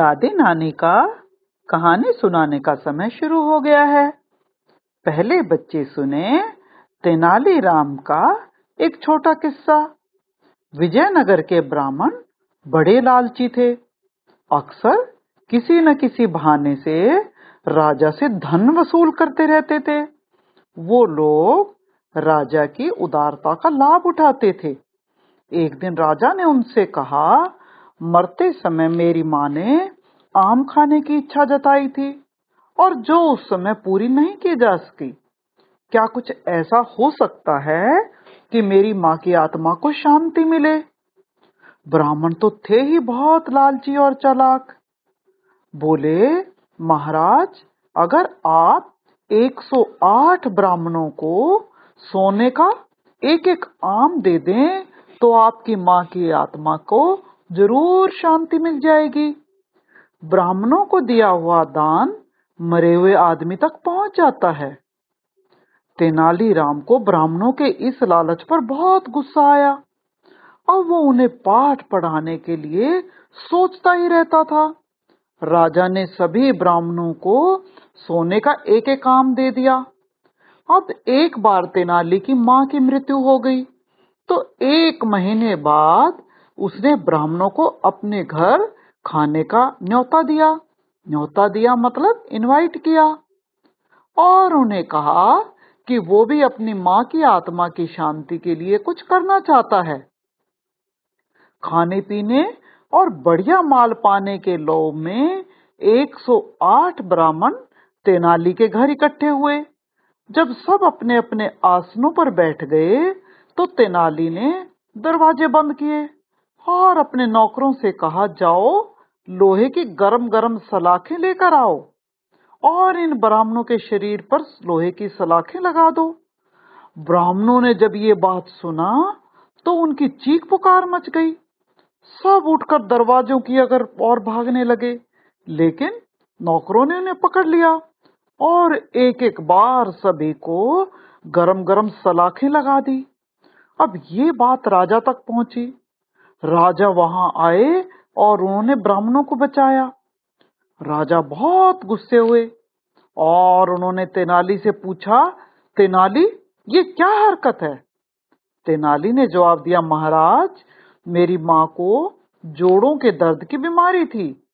दादी नानी का कहानी सुनाने का समय शुरू हो गया है। पहले बच्चे सुने तेनालीराम का एक छोटा किस्सा। विजयनगर के ब्राह्मण बड़े लालची थे। अक्सर किसी न किसी बहाने से राजा से धन वसूल करते रहते थे। वो लोग राजा की उदारता का लाभ उठाते थे। एक दिन राजा ने उनसे कहा मरते समय मेरी माँ ने आम खाने की इच्छा जताई थी और जो उस समय पूरी नहीं की जा सकी। क्या कुछ ऐसा हो सकता है कि मेरी माँ की आत्मा को शांति मिले? ब्राह्मण तो थे ही बहुत लालची और चालाक। बोले, महाराज, अगर आप 108 ब्राह्मणों को सोने का एक एक आम दे दें तो आपकी माँ की आत्मा को ज़रूर शांति मिल जाएगी। ब्राह्मणों को दिया हुआ दान मरे हुए आदमी तक पहुँच जाता है। तेनालीराम को ब्राह्मणों के इस लालच पर बहुत गुस्सा आया। और वो उन्हें पाठ पढ़ाने के लिए सोचता ही रहता था। राजा ने सभी ब्राह्मणों को सोने का एक एक काम दे दिया। अब एक बार तेनाली की माँ की मृत्यु हो गई। तो एक महीने बाद उसने ब्राह्मणों को अपने घर खाने का न्योता दिया। न्योता दिया मतलब इनवाइट किया। और उन्हें कहा कि वो भी अपनी माँ की आत्मा की शांति के लिए कुछ करना चाहता है। खाने पीने और बढ़िया माल पाने के लोभ में 108 ब्राह्मण तेनाली के घर इकट्ठे हुए। जब सब अपने अपने आसनों पर बैठ गए तो तेनाली ने दरवाजे बंद किए। और अपने नौकरों से कहा, जाओ, लोहे की गरम गरम सलाखें लेकर आओ और इन ब्राह्मणों के शरीर पर लोहे की सलाखें लगा दो। ब्राह्मणों ने जब ये बात सुना तो उनकी चीख पुकार मच गई। सब उठकर दरवाजों की अगर और भागने लगे, लेकिन नौकरों ने उन्हें पकड़ लिया और एक एक बार सभी को गरम गरम सलाखें लगा दी। अब ये बात राजा तक पहुँची। राजा वहाँ आए और उन्होंने ब्राह्मणों को बचाया। राजा बहुत गुस्से हुए और उन्होंने तेनाली से पूछा, तेनाली, ये क्या हरकत है? तेनाली ने जवाब दिया, महाराज, मेरी माँ को जोड़ों के दर्द की बीमारी थी।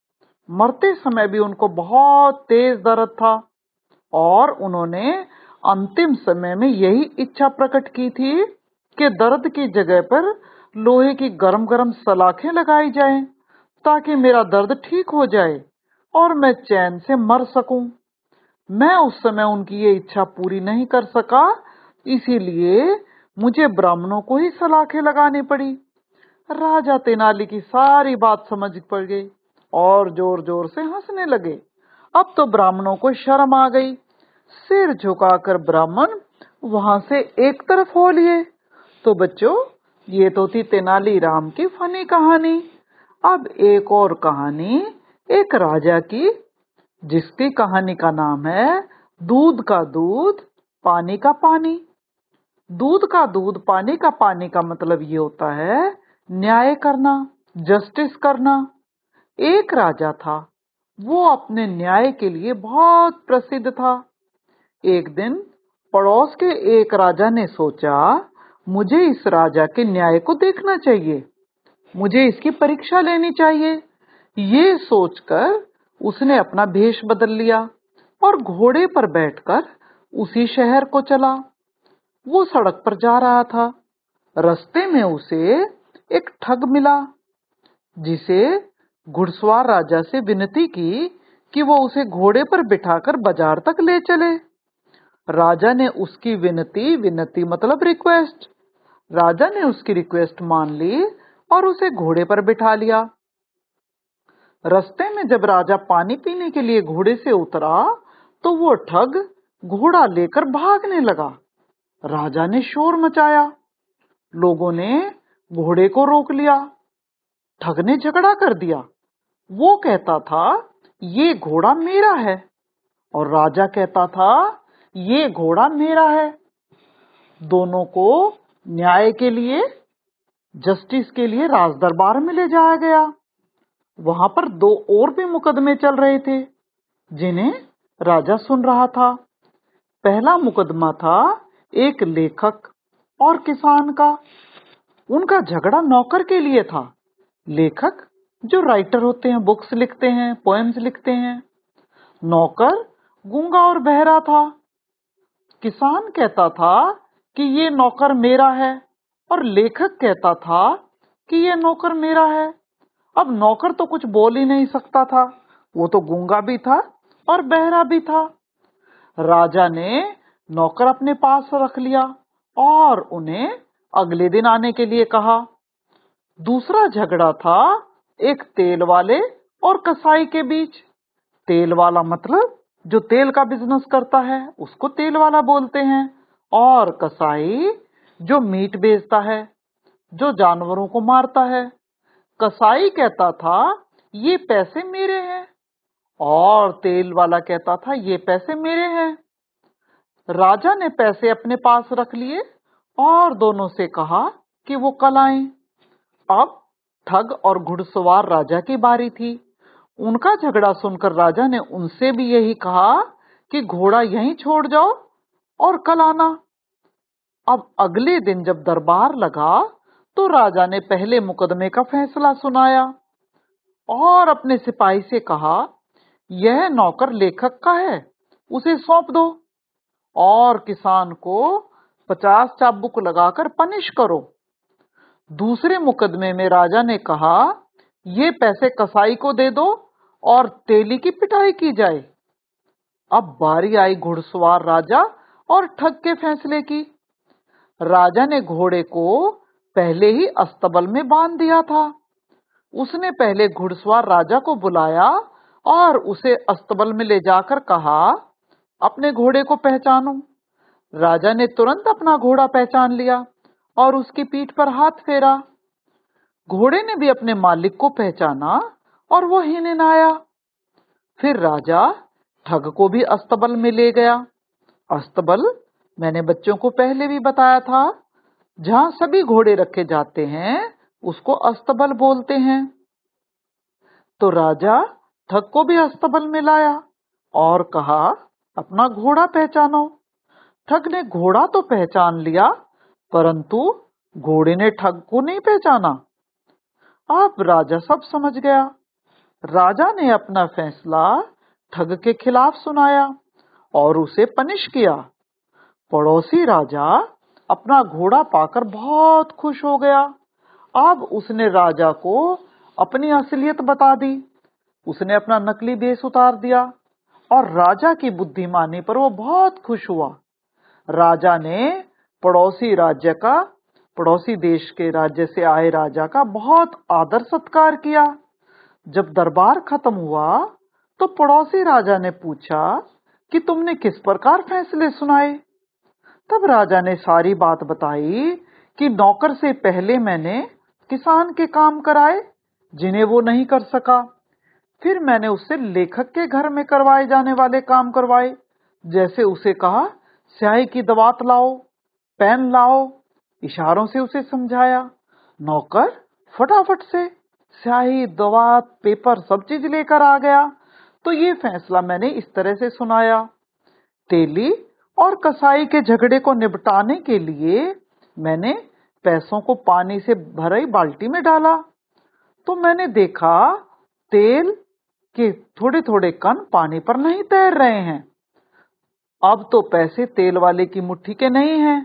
मरते समय भी उनको बहुत तेज दर्द था और उन्होंने अंतिम समय में यही इच्छा प्रकट की थी कि दर्द की जगह पर लोहे की गरम गरम सलाखें लगाई जाएँ, ताकि मेरा दर्द ठीक हो जाए और मैं चैन से मर सकूँ। मैं उस समय उनकी ये इच्छा पूरी नहीं कर सका, इसीलिए मुझे ब्राह्मणों को ही सलाखें लगानी पड़ी। राजा तेनाली की सारी बात समझ पड़ गई और ज़ोर ज़ोर से हंसने लगे। अब तो ब्राह्मणों को शर्म आ गई। सिर झुकाकर ब्राह्मण वहाँ से एक तरफ़ हो लिए। तो बच्चों ये तो थी तेनालीराम की फनी कहानी। अब एक और कहानी, एक राजा की, जिसकी कहानी का नाम है दूध का दूध, पानी का पानी। दूध का दूध, पानी का पानी का मतलब ये होता है न्याय करना जस्टिस करना। एक राजा था, वो अपने न्याय के लिए बहुत प्रसिद्ध था। एक दिन पड़ोस के एक राजा ने सोचा मुझे इस राजा के न्याय को देखना चाहिए। मुझे इसकी परीक्षा लेनी चाहिए। ये सोचकर उसने अपना भेष बदल लिया और घोड़े पर बैठकर उसी शहर को चला। वो सड़क पर जा रहा था। रास्ते में उसे एक ठग मिला, जिसे घुड़सवार राजा से विनती की कि वो उसे घोड़े पर बिठाकर बाज़ार तक ले चले। राजा ने उसकी विनती विनती मतलब रिक्वेस्ट राजा ने उसकी रिक्वेस्ट मान ली और उसे घोड़े पर बिठा लिया। रस्ते में जब राजा पानी पीने के लिए घोड़े से उतरा तो वो ठग घोड़ा लेकर भागने लगा। राजा ने शोर मचाया। लोगों ने घोड़े को रोक लिया। ठग ने झगड़ा कर दिया। वो कहता था, ये घोड़ा मेरा है। और राजा कहता था, ये घोड़ा मेरा है। दोनों को न्याय के लिए, जस्टिस के लिए राज दरबार में ले जाया गया। वहाँ पर दो और भी मुकदमे चल रहे थे, जिन्हें राजा सुन रहा था। पहला मुकदमा था एक लेखक और किसान का। उनका झगड़ा नौकर के लिए था। लेखक, जो राइटर होते हैं बुक्स लिखते हैं पोएम्स लिखते हैं, नौकर, गूँगा और बहरा था। किसान कहता था कि ये नौकर मेरा है। और लेखक कहता था कि ये नौकर मेरा है। अब नौकर तो कुछ बोल ही नहीं सकता था। वो तो गूँगा भी था और बहरा भी था। राजा ने नौकर अपने पास रख लिया और उन्हें अगले दिन आने के लिए कहा। दूसरा झगड़ा था एक तेल वाले और कसाई के बीच। तेल वाला मतलब जो तेल का बिज़नेस करता है, उसको तेल वाला बोलते हैं। और कसाई जो मीट बेचता है, जो जानवरों को मारता है। कसाई कहता था, ये पैसे मेरे हैं। और तेल वाला कहता था, ये पैसे मेरे हैं। राजा ने पैसे अपने पास रख लिए और दोनों से कहा कि वो कल आए। अब ठग और घुड़सवार राजा की बारी थी। उनका झगड़ा सुनकर राजा ने उनसे भी यही कहा कि घोड़ा यहीं छोड़ जाओ और कल आना। अब अगले दिन जब दरबार लगा तो राजा ने पहले मुकदमे का फैसला सुनाया और अपने सिपाही से कहा, यह नौकर लेखक का है, उसे सौंप दो और किसान को पचास चाबुक लगाकर पनिश करो। दूसरे मुकदमे में राजा ने कहा, ये पैसे कसाई को दे दो और तेली की पिटाई की जाए। अब बारी आई घुड़सवार राजा और ठग के फैसले की। राजा ने घोड़े को पहले ही अस्तबल में बाँध दिया था। उसने पहले घुड़सवार राजा को बुलाया और उसे अस्तबल में ले जाकर कहा, अपने घोड़े को पहचानो। राजा ने तुरंत अपना घोड़ा पहचान लिया और उसकी पीठ पर हाथ फेरा। घोड़े ने भी अपने मालिक को पहचाना और वो हिनन आया। फिर राजा ठग को भी अस्तबल में ले गया। अस्तबल, मैंने बच्चों को पहले भी बताया था, जहाँ सभी घोड़े रखे जाते हैं, उसको अस्तबल बोलते हैं। तो राजा ठग को भी अस्तबल में लाया और कहा, अपना घोड़ा पहचानो। ठग ने घोड़ा तो पहचान लिया, परंतु घोड़े ने ठग को नहीं पहचाना। अब राजा सब समझ गया। राजा ने अपना फैसला ठग के खिलाफ सुनाया। और उसे पनिश किया। पड़ोसी राजा अपना घोड़ा पाकर बहुत खुश हो गया। अब उसने राजा को अपनी असलियत बता दी। उसने अपना नकली बेस उतार दिया और राजा की बुद्धिमानी पर वो बहुत खुश हुआ। राजा ने पड़ोसी राज्य का, पड़ोसी देश के राज्य से आए राजा का बहुत आदर सत्कार किया। जब दरबार खत्म हुआ तो पड़ोसी राजा ने पूछा कि तुमने किस प्रकार फैसले सुनाए? तब राजा ने सारी बात बताई कि नौकर से पहले मैंने किसान के काम कराए, जिन्हें वो नहीं कर सका। फिर मैंने उससे लेखक के घर में करवाए जाने वाले काम करवाए, जैसे उसे कहा, स्याही की दवात लाओ, पेन लाओ, इशारों से उसे समझाया। नौकर फटाफट से स्याही, दवात, पेपर सब चीज़ लेकर आ गया। तो ये फैसला मैंने इस तरह से सुनाया। तेली और कसाई के झगड़े को निपटाने के लिए मैंने पैसों को पानी से भरी बाल्टी में डाला। तो मैंने देखा तेल के थोड़े थोड़े कण पानी पर नहीं तैर रहे हैं। अब तो पैसे तेल वाले की मुट्ठी के नहीं हैं,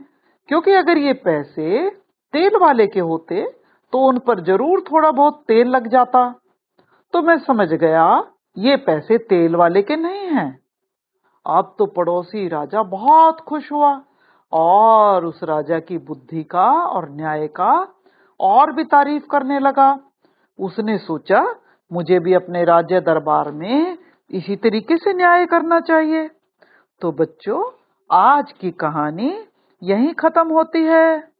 क्योंकि अगर ये पैसे तेल वाले के होते तो उन पर ज़रूर थोड़ा बहुत तेल लग जाता। तो मैं समझ गया ये पैसे तेल वाले के नहीं हैं। अब तो पड़ोसी राजा बहुत खुश हुआ और उस राजा की बुद्धि का और न्याय का और भी तारीफ़ करने लगा। उसने सोचा, मुझे भी अपने राज्य दरबार में इसी तरीके से न्याय करना चाहिए। तो बच्चों, आज की कहानी यहीं खत्म होती है.